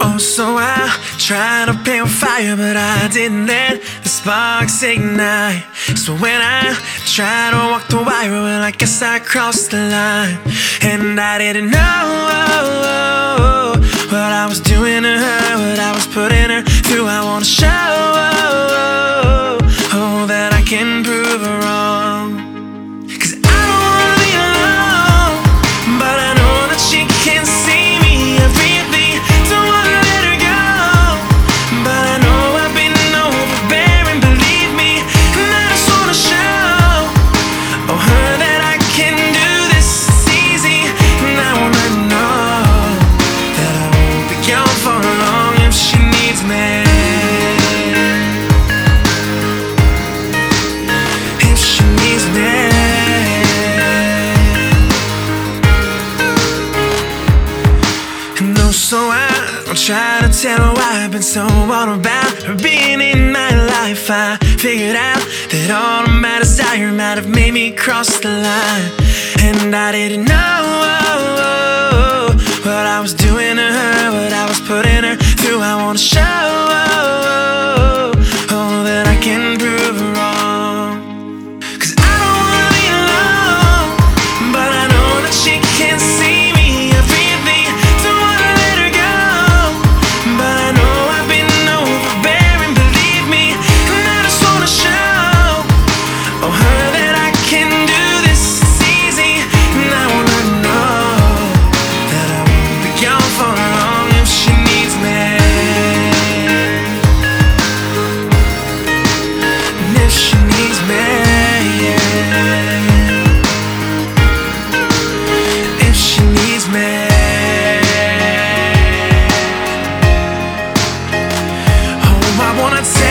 Oh, so I tried to build fire, but I didn't let the sparks ignite. So when I tried to walk the wire, well, I guess I crossed the line. And I didn't know what I was doing to her, what I was putting her through. I wanna show. Try to tell her why I've been so all about her being in my life. I figured out that all of my desire might have made me cross the line, and I didn't know what I was doing to her, what I was putting her through. I wanna show wanna take